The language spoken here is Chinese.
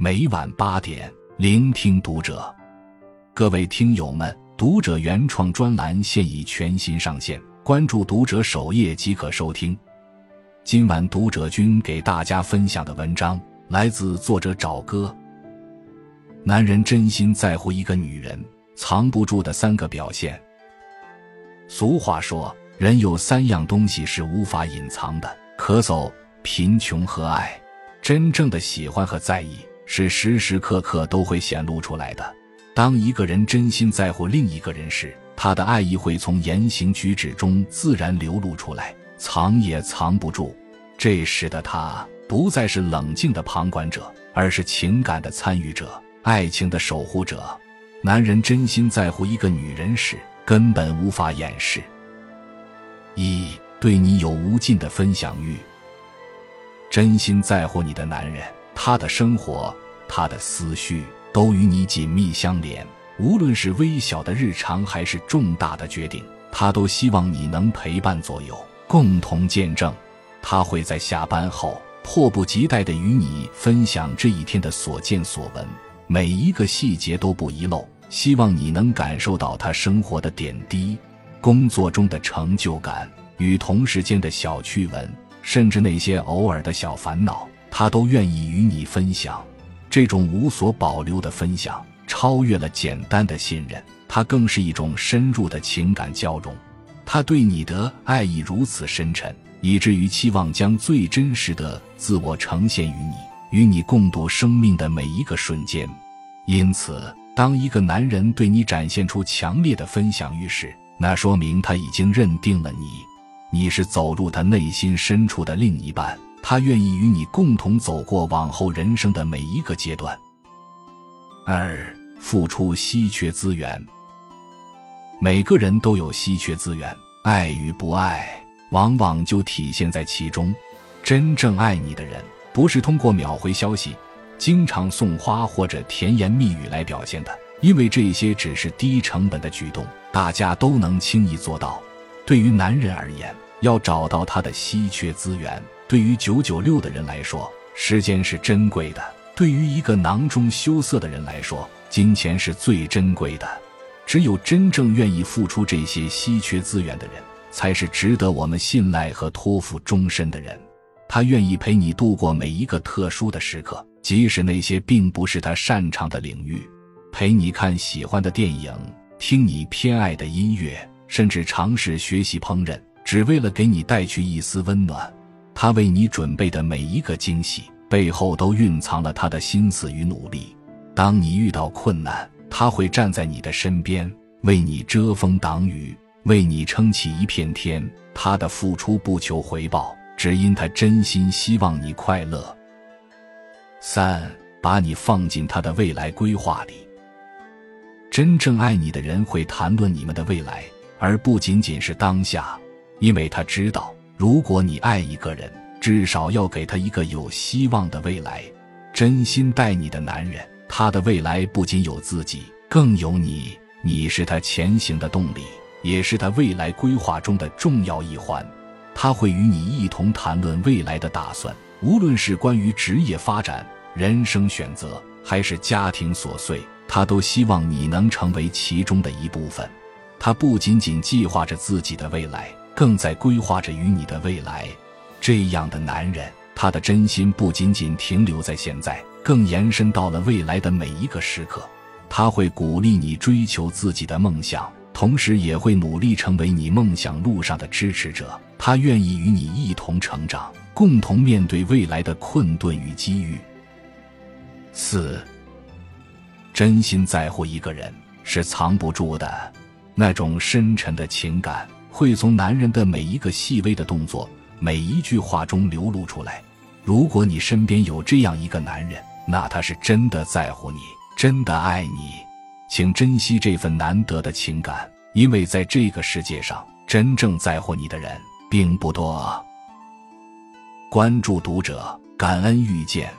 每晚八点，聆听读者。各位听友们，读者原创专栏现已全新上线，关注读者首页即可收听。今晚读者君给大家分享的文章来自作者找哥。男人真心在乎一个女人，藏不住的三个表现。俗话说，人有三样东西是无法隐藏的：咳嗽、贫穷和爱。真正的喜欢和在意。是时时刻刻都会显露出来的。当一个人真心在乎另一个人时，他的爱意会从言行举止中自然流露出来，藏也藏不住。这时的他不再是冷静的旁观者，而是情感的参与者，爱情的守护者。男人真心在乎一个女人时，根本无法掩饰。一对你有无尽的分享欲，真心在乎你的男人。他的生活，他的思绪都与你紧密相连。无论是微小的日常，还是重大的决定，他都希望你能陪伴左右，共同见证。他会在下班后迫不及待地与你分享这一天的所见所闻，每一个细节都不遗漏，希望你能感受到他生活的点滴、工作中的成就感与同事间的小趣闻，甚至那些偶尔的小烦恼。他都愿意与你分享，这种无所保留的分享超越了简单的信任，它更是一种深入的情感交融。他对你的爱意如此深沉，以至于期望将最真实的自我呈现于你，与你共度生命的每一个瞬间。因此，当一个男人对你展现出强烈的分享欲时，那说明他已经认定了你，你是走入他内心深处的另一半。他愿意与你共同走过往后人生的每一个阶段。二，付出稀缺资源。每个人都有稀缺资源，爱与不爱，往往就体现在其中。真正爱你的人，不是通过秒回消息、经常送花或者甜言蜜语来表现的，因为这些只是低成本的举动，大家都能轻易做到。对于男人而言，要找到他的稀缺资源。对于九九六的人来说，时间是珍贵的；对于一个囊中羞涩的人来说，金钱是最珍贵的。只有真正愿意付出这些稀缺资源的人，才是值得我们信赖和托付终身的人。他愿意陪你度过每一个特殊的时刻，即使那些并不是他擅长的领域，陪你看喜欢的电影，听你偏爱的音乐，甚至尝试学习烹饪，只为了给你带去一丝温暖。他为你准备的每一个惊喜背后，都蕴藏了他的心思与努力。当你遇到困难，他会站在你的身边，为你遮风挡雨，为你撑起一片天。他的付出不求回报，只因他真心希望你快乐。三，把你放进他的未来规划里。真正爱你的人会谈论你们的未来，而不仅仅是当下，因为他知道。如果你爱一个人，至少要给他一个有希望的未来。真心待你的男人，他的未来不仅有自己，更有你。你是他前行的动力，也是他未来规划中的重要一环。他会与你一同谈论未来的打算，无论是关于职业发展、人生选择，还是家庭琐碎，他都希望你能成为其中的一部分。他不仅仅计划着自己的未来。更在规划着与你的未来，这样的男人，他的真心不仅仅停留在现在，更延伸到了未来的每一个时刻。他会鼓励你追求自己的梦想，同时也会努力成为你梦想路上的支持者。他愿意与你一同成长，共同面对未来的困顿与机遇。四，真心在乎一个人是藏不住的，那种深沉的情感。会从男人的每一个细微的动作、每一句话中流露出来。如果你身边有这样一个男人，那他是真的在乎你，真的爱你，请珍惜这份难得的情感，因为在这个世界上，真正在乎你的人并不多。关注读者，感恩遇见。